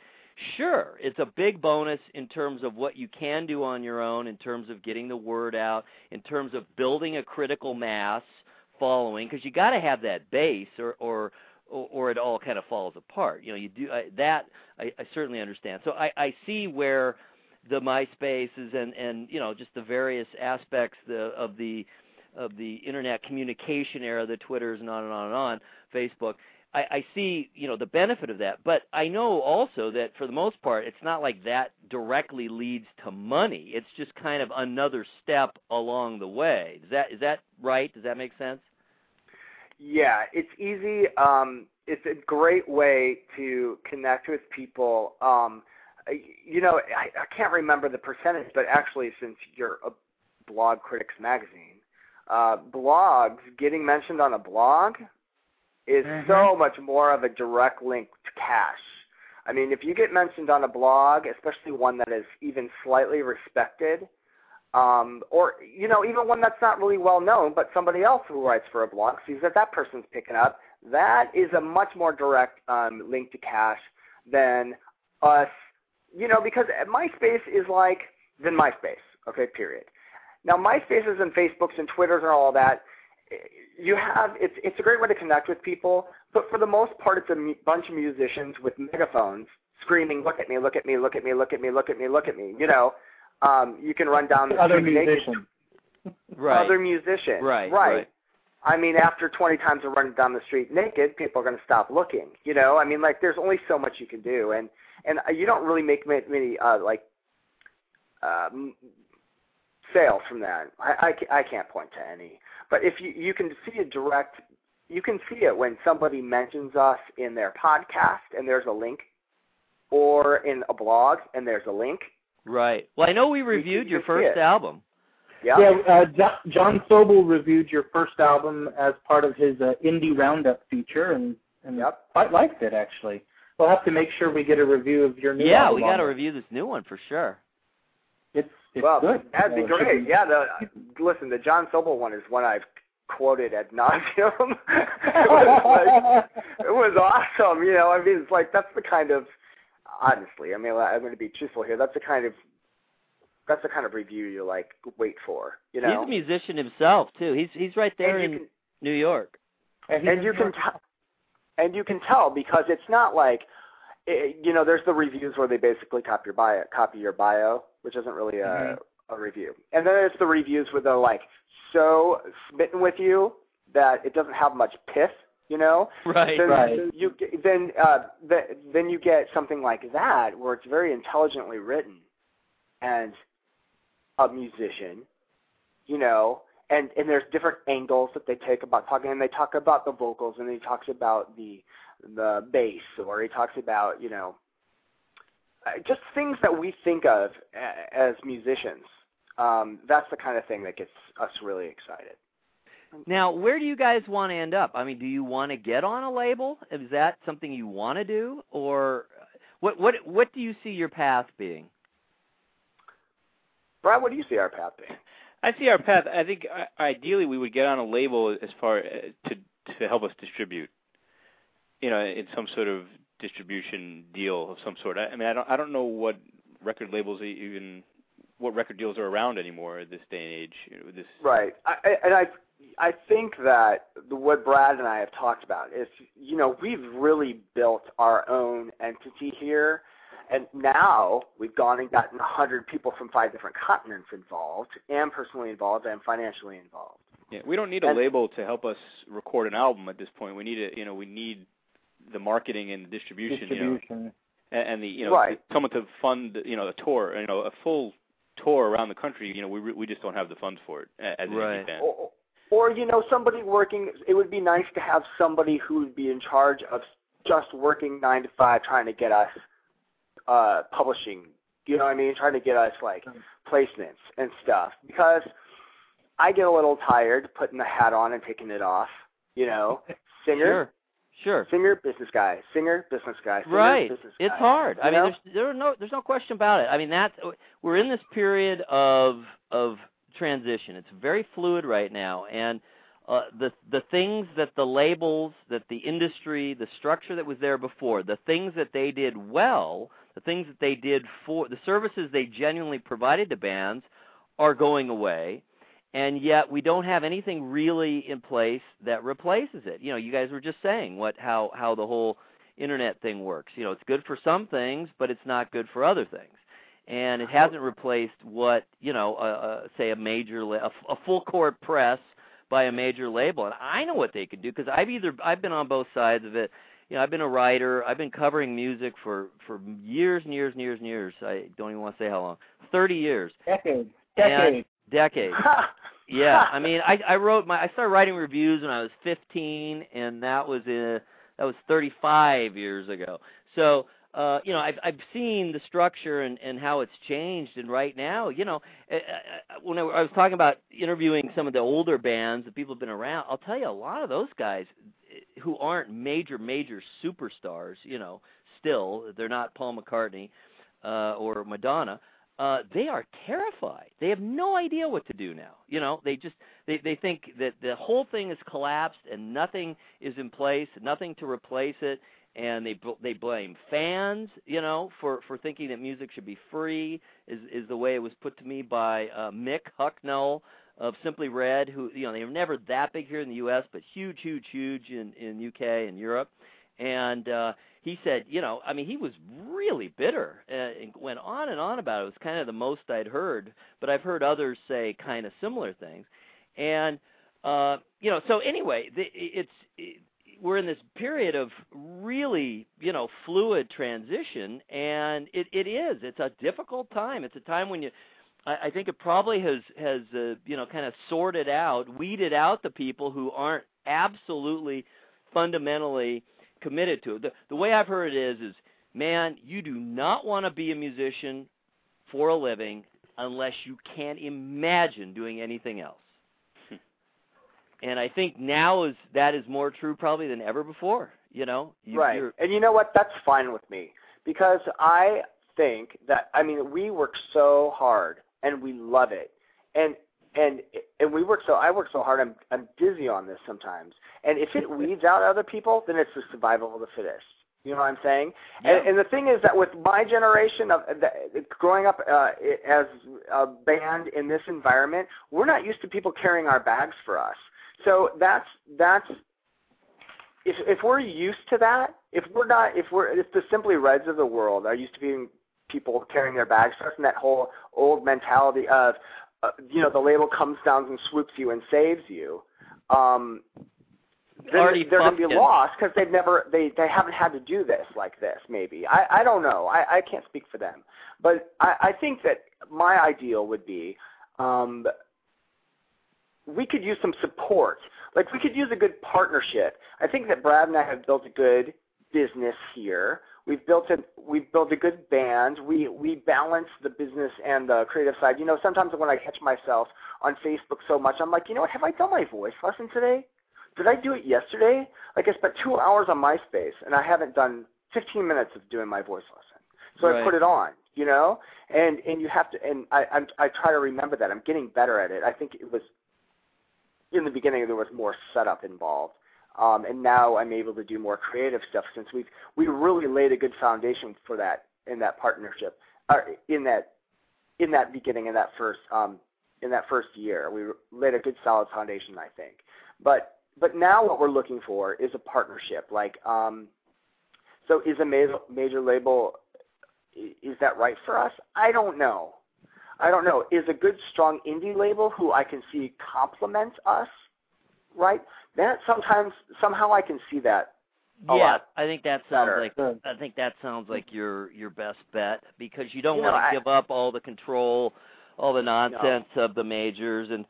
sure it's a big bonus in terms of what you can do on your own in terms of getting the word out in terms of building a critical mass following because you got to have that base or or or, or it all kind of falls apart you know you do uh, that I, I certainly understand so i i see where the myspaces and and you know just the various aspects the, of the of the internet communication era, the Twitters and on and on and on, Facebook. I, I see, you know, the benefit of that, but I know also that for the most part, it's not like that directly leads to money. It's just kind of another step along the way. Is that is that right? Does that make sense? Yeah, it's easy. Um, it's a great way to connect with people. Um, you know, I, I can't remember the percentage, but actually, since you're a Blogcritics magazine, uh, blogs getting mentioned on a blog is Mhm. so much more of a direct link to cash. I mean, if you get mentioned on a blog, especially one that is even slightly respected, um, or you know, even one that's not really well known, but somebody else who writes for a blog sees that that person's picking up. That is a much more direct um, link to cash than us, you know, because MySpace is like than MySpace. Okay, period. Now, MySpaces and Facebooks and Twitters and all that, you have it's it's a great way to connect with people, but for the most part, it's a bunch of musicians with megaphones screaming, "Look at me! Look at me! Look at me! Look at me! Look at me! Look at me!" You know, um, you can run down the Other street naked- musicians. Right. Other musicians. Right, Right. right. I mean, after 20 times of running down the street naked, people are going to stop looking. You know, I mean, like there's only so much you can do, and and uh, you don't really make many uh, like um, sales from that. I, I I can't point to any, but if you you can see a direct, you can see it when somebody mentions us in their podcast and there's a link, or in a blog and there's a link. Right. Well, I know we reviewed your first it. album. Yeah. Yeah, uh, Jo- Jon Sobel reviewed your first album as part of his uh, indie roundup feature, and, and Yep. quite liked it actually. We'll have to make sure we get a review of your new album. Yeah, we got to review this new one for sure. It's it's well, good. that'd be Uh, it should great. Yeah, the listen, the Jon Sobel one is one I've quoted ad nauseum. <laughs> it was like it was awesome. You know, I mean, it's like that's the kind of honestly. I mean, I'm going to be truthful here. That's the kind of that's the kind of review you like wait for. You know, He's a musician himself too. He's he's right there in can New York. And, and you can tell and you can tell because it's not like it, you know, there's the reviews where they basically copy your bio, copy your bio, which isn't really a, Mhm. a review. And then there's the reviews where they're like so smitten with you that it doesn't have much pith, you know. Right. Then Right. you then uh, the, then you get something like that where it's very intelligently written, and a musician, you know, and and there's different angles that they take about talking, and they talk about the vocals, and he talks about the the bass, or he talks about you know uh, just things that we think of as musicians. Um, that's the kind of thing that gets us really excited. Now, where do you guys want to end up? I mean, do you want to get on a label? Is that something you want to do, or what? What? What do you see your path being? Brad, what do you see our path being? I see our path. I think uh, ideally we would get on a label as far uh, to to help us distribute. You know, in some sort of distribution deal of some sort. I, I mean, I don't I don't know what record labels even what record deals are around anymore at this day and age. You know, this Right. I, I- and I I think that what Brad and I have talked about is, you know, we've really built our own entity here, and now we've gone and gotten a hundred people from five different continents involved, and personally involved, and financially involved. Yeah, we don't need a And- label to help us record an album at this point. We need a, you know, we need the marketing and the distribution, you know, and, and the, you know, Right. someone to fund, you know, a tour, you know, a full tour around the country. You know, we re- we just don't have the funds for it a- as an Right. indie band. Or, or you know, somebody working. It would be nice to have somebody who would be in charge of just working nine to five, trying to get us uh publishing. You know what I mean? Trying to get us like placements and stuff. Because I get a little tired putting the hat on and taking it off. You know, <laughs> singer, Sure. Sure. singer, business guy, singer, business guy, singer, Right. business It's guy. hard. I You mean, know? there's there are no there's no question about it. I mean, that's we're in this period of of transition. It's very fluid right now, and uh, the the things that the labels, that the industry, the structure that was there before, the things that they did well, the things that they did for the services they genuinely provided to bands, are going away. And yet we don't have anything really in place that replaces it. You know, you guys were just saying what how how the whole internet thing works. You know, it's good for some things, but it's not good for other things. And it hasn't replaced what you know, uh, uh, say a major, la- a, f- a full court press by a major label. And I know what they could do because I've either I've been on both sides of it. You know, I've been a writer. I've been covering music for for years and years and years and years. I don't even want to say how long. Thirty years, Decade. And- Decade. decades. <laughs> Yeah, I mean, I I wrote my I started writing reviews when I was 15, and that was in that was 35 years ago. So, uh, you know, I've I've seen the structure and and how it's changed, and right now, you know, uh, uh, when I, I was talking about interviewing some of the older bands that people have been around, I'll tell you, a lot of those guys uh, who aren't major major superstars, you know, still they're not Paul McCartney uh, or Madonna they are terrified. They have no idea what to do now. You know they just they they think that the whole thing has collapsed and nothing is in place nothing to replace it and they they blame fans you know for for thinking that music should be free is is the way it was put to me by uh Mick Hucknall of Simply Red who you know they were never that big here in the US but huge huge huge in in UK and Europe and uh he said, you know, I mean, he was really bitter uh, and went on and on about it. It was kind of the most I'd heard, but I've heard others say kind of similar things. And uh, you know, so anyway, the, it's it, we're in this period of really, you know, fluid transition, and it, it is. It's a difficult time. It's a time when you I, think it probably has has uh, you know kind of sorted out, weeded out the people who aren't absolutely fundamentally committed to it. The, the way I've heard it is, is man, you do not want to be a musician for a living unless you can't imagine doing anything else. <laughs> and I think now is that is more true probably than ever before. You know, you, right. And you know what? That's fine with me because I think that I mean we work so hard and we love it, and and and we work so I work so hard I'm I'm dizzy on this sometimes. And if it weeds out other people, then it's the survival of the fittest. You know what I'm saying? Yeah. And, and the thing is that with my generation of the, growing up uh, as a band in this environment, we're not used to people carrying our bags for us. So that's that's if if we're used to that, if we're not if we're if the simply reds of the world are used to being people carrying their bags first and that whole old mentality of uh, you know the label comes down and swoops you and saves you um Already they're going to be lost because they've never they they haven't had to do this like this maybe. I i don't know. I i can't speak for them. But i i think that my ideal would be um we could use some support. Like we could use a good partnership. I think that brad and i have built a good business here we've built a we've built a good band. We we balance the business and the creative side. You know sometimes when i catch myself on facebook so much i'm like you know what? Have i done my voice lesson today? Did I do it yesterday? Like I spent two hours on MySpace and I haven't done 15 minutes of doing my voice lesson. So I put it on, you know, and and you have to, and I I'm, I try to remember that. I'm getting better at it. I think it was in the beginning there was more setup involved, um, and now I'm able to do more creative stuff since we've we really laid a good foundation for that in that partnership, uh, in that in that beginning in that first um, in that first year we laid a good solid foundation I think, but but now what we're looking for is a partnership. Like, um, so is a major, major label, is that right for us? I don't know. I don't know. Is a good, strong indie label who I can see complements us, right? That sometimes, somehow I can see that. yeah, I think that sounds better. like. I think that sounds like your your best bet because you don't You know, want to I- give up all the control, all the nonsense of the majors and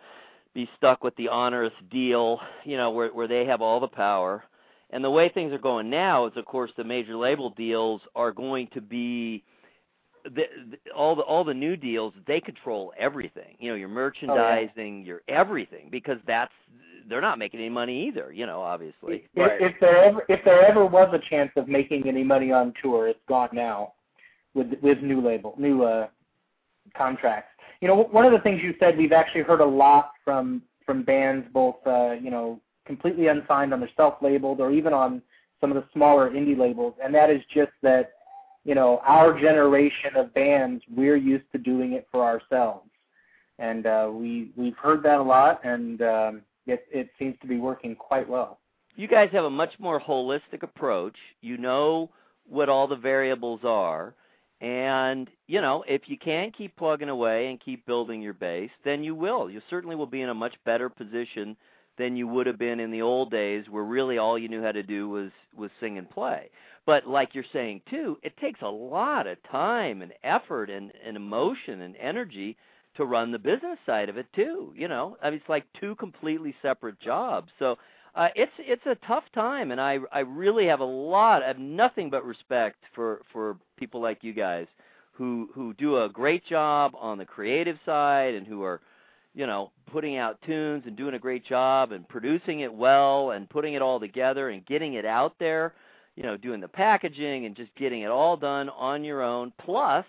be stuck with the onerous deal, you know, where where they have all the power. And the way things are going now is, of course, the major label deals are going to be the, the, all the all the new deals. They control everything. You know, your merchandising, your everything, because that's they're not making any money either. You know, obviously. If, if there ever if there ever was a chance of making any money on tour, it's gone now with with new label new uh, contracts. You know, one of the things you said we've actually heard a lot from from bands, both uh, you know completely unsigned on their self-labeled or even on some of the smaller indie labels, and that is just that you know our generation of bands we're used to doing it for ourselves, and uh, we we've heard that a lot, and um, it it seems to be working quite well. you guys have a much more holistic approach. You know what all the variables are. And, you know, if you can keep plugging away and keep building your base, then you will. You certainly will be in a much better position than you would have been in the old days where really all you knew how to do was was sing and play. But like you're saying too, it takes a lot of time and effort and, and emotion and energy to run the business side of it too. You know, I mean it's like two completely separate jobs. So uh, it's it's a tough time, and I I really have a lot. I have nothing but respect for for people like you guys who who do a great job on the creative side and who are you know putting out tunes and doing a great job and producing it well and putting it all together and getting it out there you know doing the packaging and just getting it all done on your own plus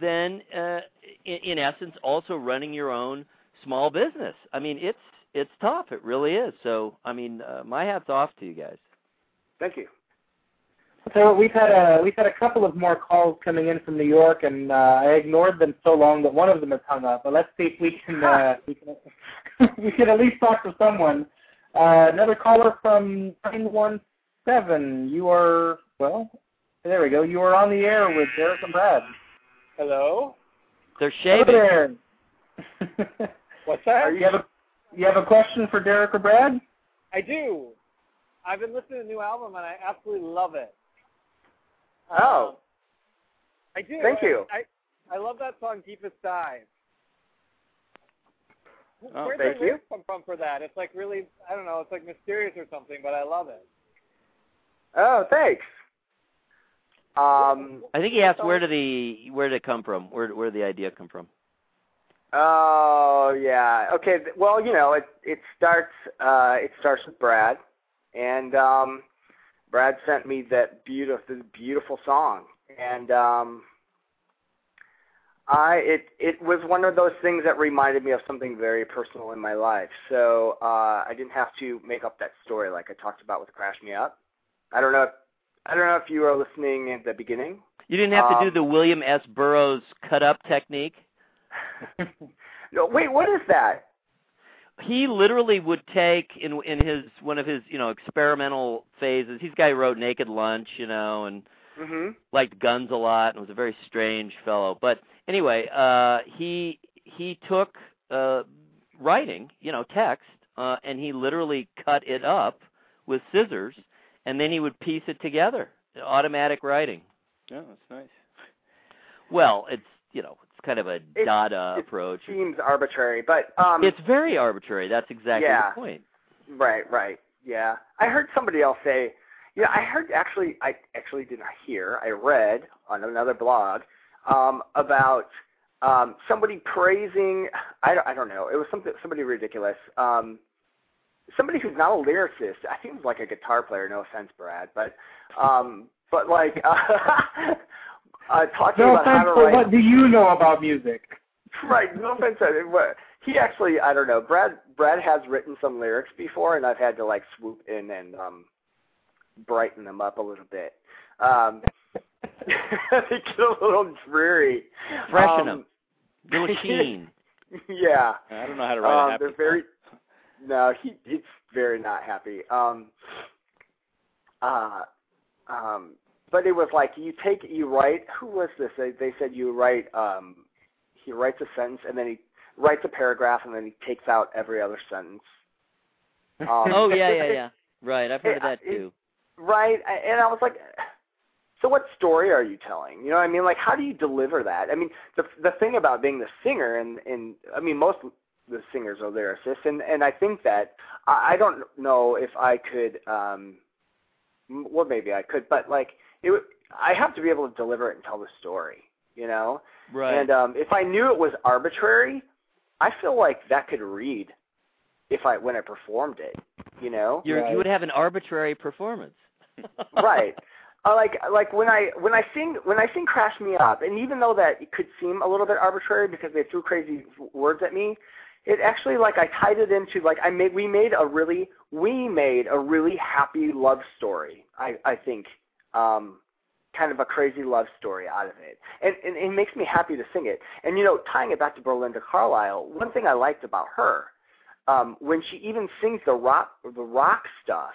then uh in, in essence also running your own small business i mean it's it's tough it really is so i mean uh, my hat's off to you guys Thank you. So we've had a we've had a couple of more calls coming in from New York, and uh, I ignored them so long that one of them has hung up. But let's see if we can uh, <laughs> we can <laughs> we can at least talk to someone. Uh, another caller from nine one seven. You are well. There we go. You are on the air with Derek and Brad. Hello? they're Hello shaving there. <laughs> What's that? you have a you have a question for Derek or Brad? I do. I've been listening to the new album and I absolutely love it. Oh, Um, I do. Thank I- you. I, I love that song Deepest Dive. Oh, Where'd thank the you. lyrics come from for that? It's like really, I don't know, it's like mysterious or something, but I love it. Oh, thanks. Um, i think he asked where did the where did it come from where where did the idea come from Oh yeah. Okay. Well, you know, it it starts uh it starts with Brad, and um, Brad sent me that beautiful beautiful song, and um, I it it was one of those things that reminded me of something very personal in my life. So uh, I didn't have to make up that story like I talked about with Crash Me Up. I don't know. If, I don't know if you were listening at the beginning. you didn't have to do Um, the william s burroughs cut up technique <laughs> No, wait. What is that? he literally would take in in his one of his you know experimental phases. He's a guy who wrote Naked Lunch, you know, and Mhm. liked guns a lot and was a very strange fellow. But anyway, uh, he he took uh, writing, you know, text, uh, and he literally cut it up with scissors, and then he would piece it together. Automatic writing. Yeah, that's nice. Well, it's you know it's kind of a It- Dada it approach. Seems arbitrary, but um, it's very arbitrary. That's exactly Yeah. the point. Right, right. Yeah. I heard somebody else say, yeah, I heard actually, I actually did not hear, I read on another blog um, about um, somebody praising, I don't, I don't know, it was something, somebody ridiculous. Um, somebody who's not a lyricist, I think it was like a guitar player, no offense, Brad, but, um, but like, <laughs> uh, uh, talking No about how offense, to but write. what do you know about music? <laughs> Right, no offense. I He actually, I don't know. Brad, Brad has written some lyrics before, and I've had to like swoop in and um, brighten them up a little bit. Um, <laughs> they get a little dreary. Freshen um, 'em. Little sheen. Yeah. I don't know how to write a Um, happy they're very. No, he he's very not happy. Um. Uh. Um. But it was like you take you write. Who was this? They, they said you write. Um. He writes a sentence and then he writes a paragraph and then he takes out every other sentence. <laughs> Um, oh yeah, yeah, yeah. Right, I've heard of <laughs> that too. Right, and I was like, so what story are you telling? You know, what I mean, like, how do you deliver that? I mean, the the thing about being the singer, and and I mean, most of the singers or lyricists, and and I think that I, I don't know if I could, um, well, maybe I could, but like, it, would- I have to be able to deliver it and tell the story. You know, Right. and um, if I knew it was arbitrary, I feel like that could read if I when I performed it. You know, You're, Right. You would have an arbitrary performance. <laughs> right. Uh, like like when I when I sing when I sing "Crash Me Up," and even though that it could seem a little bit arbitrary because they threw crazy words at me, it actually like I tied it into like I made we made a really we made a really happy love story. I I think um, kind of a crazy love story out of it, and, and it makes me happy to sing it. And you know, tying it back to Belinda Carlisle, one thing I liked about her um, when she even sings the rock the rock stuff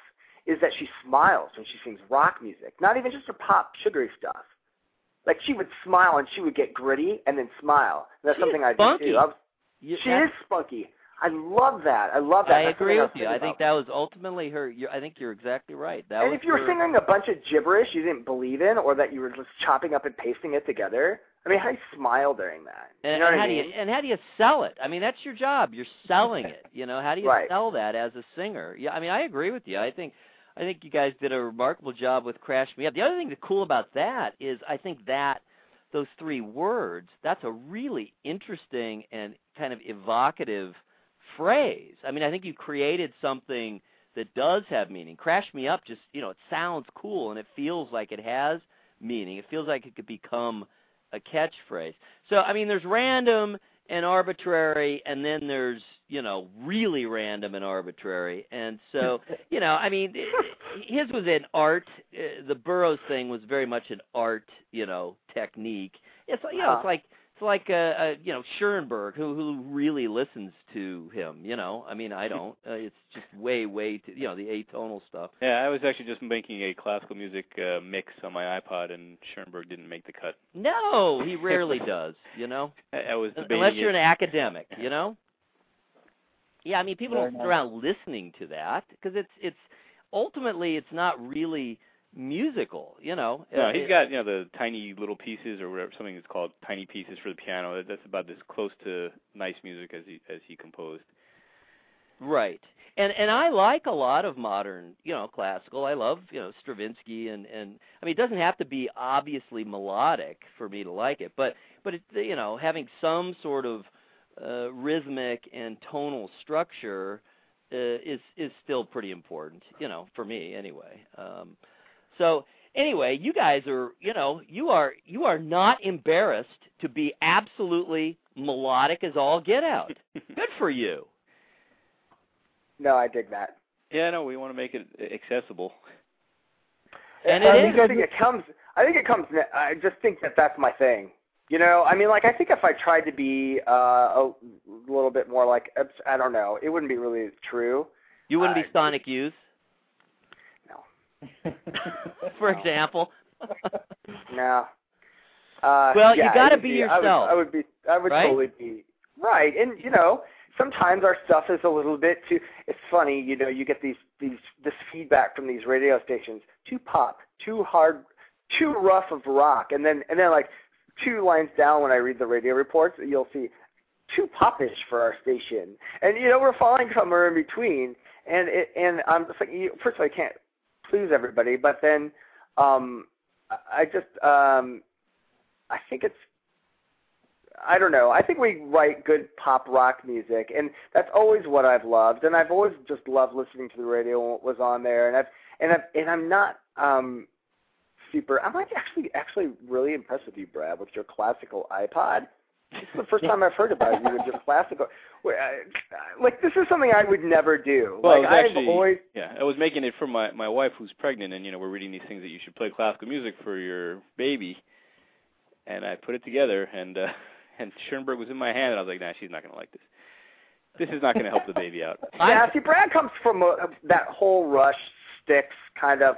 is that she smiles when she sings rock music, not even just her pop sugary stuff. Like she would smile and she would get gritty and then smile. And that's She something I do too. I was, You- she is spunky. I love that. I love that. I That's agree with was you. I think that was ultimately her. You're, I think you're exactly right. That and if you were her- singing a bunch of gibberish you didn't believe in, or that you were just chopping up and pasting it together, I mean, how do you smile during that? And, you know and what how I mean? do you and how do you sell it? I mean, that's your job. You're selling <laughs> it. You know, how do you Right. sell that as a singer? Yeah, I mean, I agree with you. I think I think you guys did a remarkable job with Crash Me Up. The other thing that's cool about that is I think that those three words, that's a really interesting and kind of evocative phrase. I mean, I think you created something that does have meaning. Crash Me Up just, you know, it sounds cool and it feels like it has meaning. It feels like it could become a catchphrase. So, I mean, there's random and arbitrary, and then there's, you know, really random and arbitrary. And so, <laughs> you know, I mean, his was an art. Uh, the Burroughs thing was very much an art, you know, technique. It's you know, it's like it's like uh, uh you know Schoenberg who who really listens to him. You know, I mean, I don't. Uh, it's just way way too, you know the atonal stuff. Yeah, I was actually just making a classical music uh, mix on my iPod, and Schoenberg didn't make the cut. No, he rarely <laughs> does. You know. I, I was unless you're it. an academic, you know. <laughs> Yeah, I mean, people Fair don't sit around listening to that because it's it's ultimately it's not really musical, you know. No, Uh, he's got you know the tiny little pieces or whatever something that's called tiny pieces for the piano. That- That's about as close to nice music as he as he composed. Right. And and I like a lot of modern, you know, classical. I love, you know, Stravinsky and and I mean it doesn't have to be obviously melodic for me to like it, but but it you know, having some sort of uh rhythmic and tonal structure uh, is is still pretty important, you know, for me anyway. Um so anyway, you guys are, you know, you are you are not embarrassed to be absolutely melodic as all get out. <laughs> Good for you. No, I dig that. Yeah, no, we want to make it accessible. And I it think, is. I think it comes. I think it comes. I just think that that's my thing. You know, I mean, like I think if I tried to be uh, a little bit more like I don't know, it wouldn't be really true. You wouldn't Uh, be Sonic Youth, No, <laughs> for example. <laughs> no. Uh, Well, you yeah, it gotta would be I would, yourself. I would be. I would Right? totally be right, and you know, sometimes our stuff is a little bit too. It's funny, you know, you get these these this feedback from these radio stations, too pop, too hard, too rough of rock, and then and then like two lines down when I read the radio reports, you'll see too popish for our station, and you know we're falling somewhere in between, and it, and I'm just like, you, first of all, I can't please everybody, but then um, I just um, I think it's I don't know. I think we write good pop rock music, and that's always what I've loved. And I've always just loved listening to the radio when it was on there. And I've and I've and I'm not um super. I'm like actually actually really impressed with you, Brad, with your classical iPod. This is the first time I've heard about you with your <laughs> classical. where Like this is something I would never do. Well, like it's I've actually- always Yeah, I was making it for my my wife who's pregnant, and you know we're reading these things that you should play classical music for your baby, and I put it together, and uh, <laughs> and Schoenberg was in my hand, and I was like, nah, she's not gonna like this. This is not gonna help the baby out. <laughs> Yeah, see, Brad comes from a, that whole Rush Styx kind of.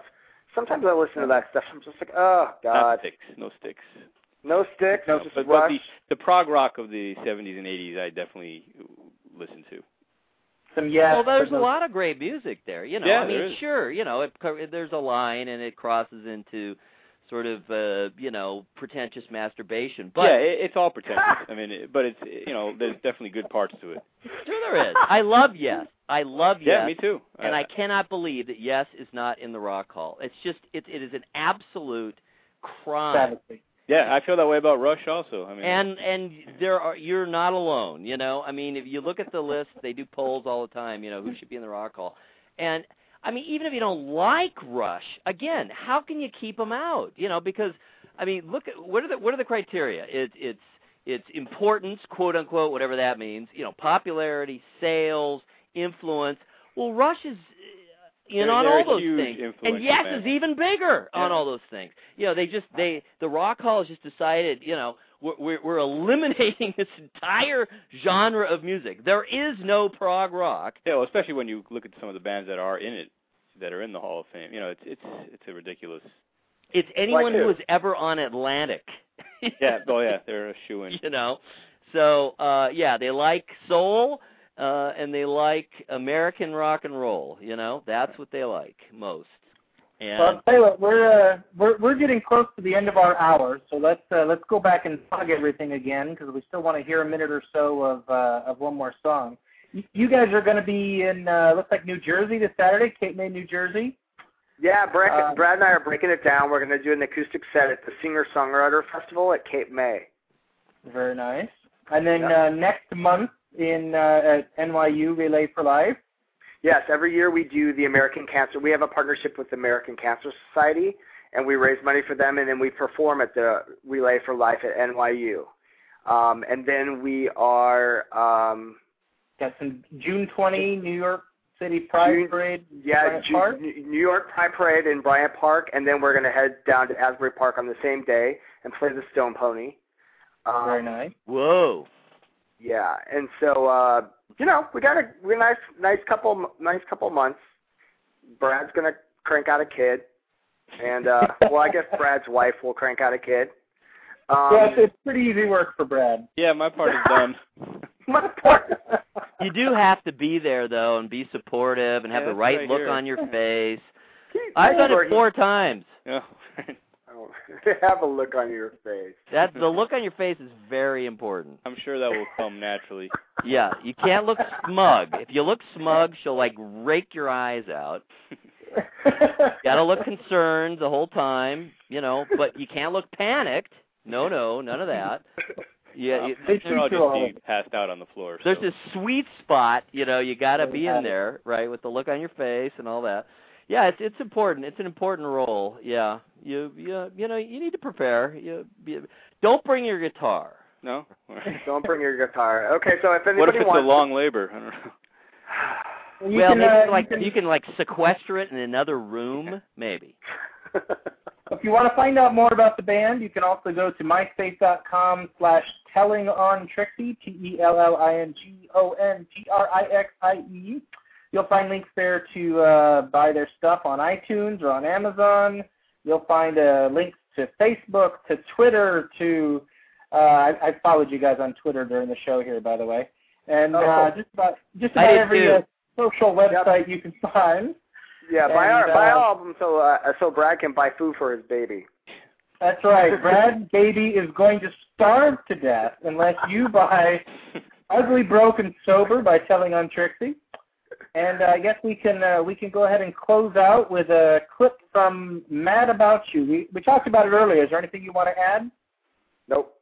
Sometimes I listen to that stuff. I'm just like, oh Not God, Styx, no Styx. No Styx, No, just but, but the the prog rock of the 70s and 80s, I definitely listen to. Some yes. well, there's but a lot of great music there. You know, Yeah, I mean, there is. sure, you know, it, co- there's a line and it crosses into sort of, uh, you know, pretentious masturbation. But yeah, it, it's all pretentious. I mean, it, but it's you know, there's definitely good parts to it. sure there is. I love Yes. I love Yes. Yeah, me too. and I cannot believe that Yes is not in the Rock Hall. It's just it it is an absolute crime. Travesty. Yeah, I feel that way about Rush also. I mean, And and there are you're not alone, you know. I mean, if you look at the list, they do polls all the time, you know, who should be in the Rock Hall. And I mean, even if you don't like Rush, again, how can you keep them out? You know, because I mean, look at what are the what are the criteria? It, it's it's importance, quote unquote, whatever that means. You know, popularity, sales, influence. Well, Rush is in They're- on they're all those things, and Yes is even bigger on all those things. You know, they just they the Rock Hall has just decided, you know, we're we're, we're eliminating <laughs> this entire genre of music. There is no prog rock. yeah, well, especially when you look at some of the bands that are in it, that are in the Hall of Fame. You know, it's it's it's a ridiculous. It's anyone who? who was ever on Atlantic. Yeah, oh yeah, <laughs> they're a shoe in. you know. So uh yeah, they like soul uh and they like American rock and roll, you know. That's what they like most. And Well, I'll tell you what, we're uh, we're we're getting close to the end of our hour, so let's uh, let's go back and plug everything again because we still want to hear a minute or so of uh, of one more song. You, you guys are going to be in uh, looks like New Jersey this Saturday, Cape May, New Jersey. Yeah, Brad, Uh, Brad and I are breaking it down. We're going to do an acoustic set at the Singer Songwriter Festival at Cape May. Very nice. And then Yeah. uh, next month in uh, at NYU Relay for Life. Yes, every year we do the American Cancer. We have a partnership with the American Cancer Society, and we raise money for them, and then we perform at the Relay for Life at NYU. Um, and then we are, um, Got some June 20 New York City Pride June- Parade. yeah, Bryant Ju- Park? New York Pride Parade in Bryant Park, and then we're going to head down to Asbury Park on the same day and play the Stone Pony. Um, Very nice. whoa. Yeah, and so uh, you know we got a we nice nice couple nice couple months. Brad's gonna crank out a kid, and uh, <laughs> well, I guess Brad's wife will crank out a kid. Um, yeah, it's, it's pretty easy work for Brad. Yeah, my part is done. <laughs> my part. <laughs> You do have to be there though and be supportive and have Yeah, the that's right look hear. on your face. I've done it four times. Yeah. Oh, <laughs> have a look on your face. That the <laughs> look on your face is very important. I'm sure that will come naturally. Yeah, you can't look smug. If you look smug, she'll like rake your eyes out. <laughs> Got to look concerned the whole time, you know, but you can't look panicked. No, no, none of that. Yeah, you, They They're all you all just be passed out on the floor. there's so. this sweet spot, you know, you got to be in there, right, with the look on your face and all that. Yeah, it's it's important. It's an important role. Yeah, you you you know you need to prepare. You, you don't bring your guitar. no. <laughs> Don't bring your guitar. Okay, so if anybody what if it's a wants, long labor? I don't know. <sighs> You well, can, maybe uh, like you can, you can like sequester it in another room, <laughs> maybe. <laughs> If you want to find out more about the band, you can also go to myspace.com slash telling on Trixie, T-E-L-L-I-N-G-O-N-T-R-I-X-I-E. You'll find links there to uh, buy their stuff on iTunes or on Amazon. You'll find uh, links to Facebook, to Twitter, to uh, I, I followed you guys on Twitter during the show here, by the way, and Oh, uh, just about just about every uh, social website you can find. Yeah, buy And, our buy uh, our album so uh, so Brad can buy food for his baby. That's right. Brad <laughs> Baby is going to starve to death unless you buy <laughs> Ugly, Broke & Sober by Telling on Trixie. And uh, I guess we can uh, we can go ahead and close out with a clip from Mad About You. We we talked about it earlier. Is there anything you want to add? Nope.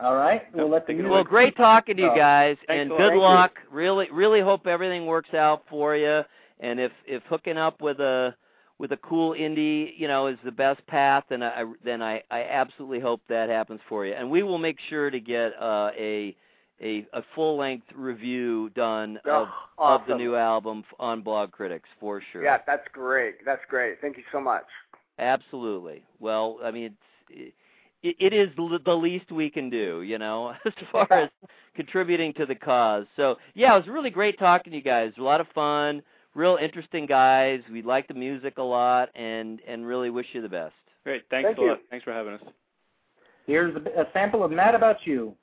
All right. We'll let the music Well, great talking to you Oh. guys, Thanks and good Thank you. luck. Really, really hope everything works out for you. And if if hooking up with a with a cool indie, you know, is the best path, then I then I I absolutely hope that happens for you. And we will make sure to get uh, a a a full length review done of Oh, of the new album on Blogcritics for sure. Yeah, that's great. That's great. Thank you so much. Absolutely. Well, I mean, it's, it, it is l- the least we can do, you know, <laughs> as far as contributing to the cause. So, yeah, it was really great talking to you guys. A lot of fun, real interesting guys. We like the music a lot, and and really wish you the best. Great. Thanks Thank a you. lot. Thanks for having us. Here's a, a sample of Mad About You.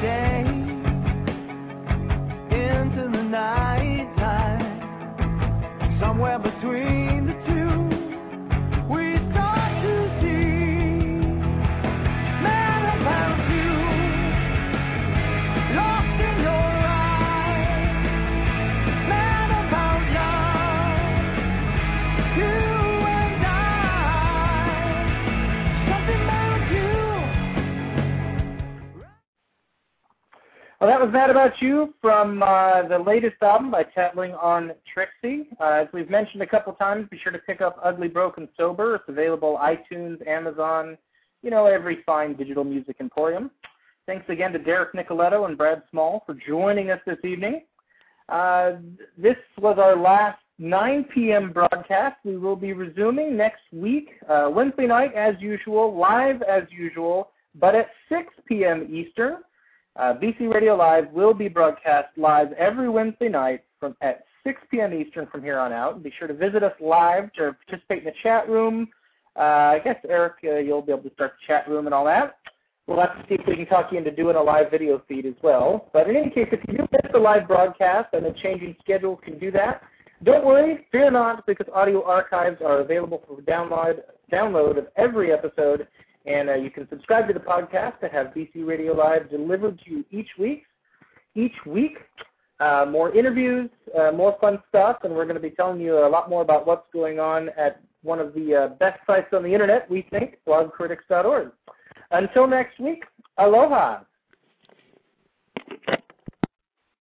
Day Well, that was Mad About You from uh, the latest album by Telling on Trixie. Uh, as we've mentioned a couple times, be sure to pick up Ugly, Broke & Sober. It's available iTunes, Amazon, you know, every fine digital music emporium. Thanks again to Derek Nicoletto and Brad Small for joining us this evening. Uh, this was our last 9 p.m. broadcast. We will be resuming next week, uh, Wednesday night as usual, live as usual, but at 6 p.m. Eastern. Uh, BC Radio Live will be broadcast live every Wednesday night from at 6 p.m. Eastern from here on out. Be sure to visit us live to participate in the chat room. Uh, I guess Eric, uh, you'll be able to start the chat room and all that. We'll have to see if we can talk you into doing a live video feed as well. But in any case, if you do miss the live broadcast and the changing schedule can do that, don't worry, fear not, because audio archives are available for download download of every episode, and uh, you can subscribe to the podcast to have BC Radio Live delivered to you each week. Each week, uh, more interviews, uh, more fun stuff, and we're going to be telling you a lot more about what's going on at one of the uh, best sites on the internet, we think, blogcritics.org. Until next week, aloha.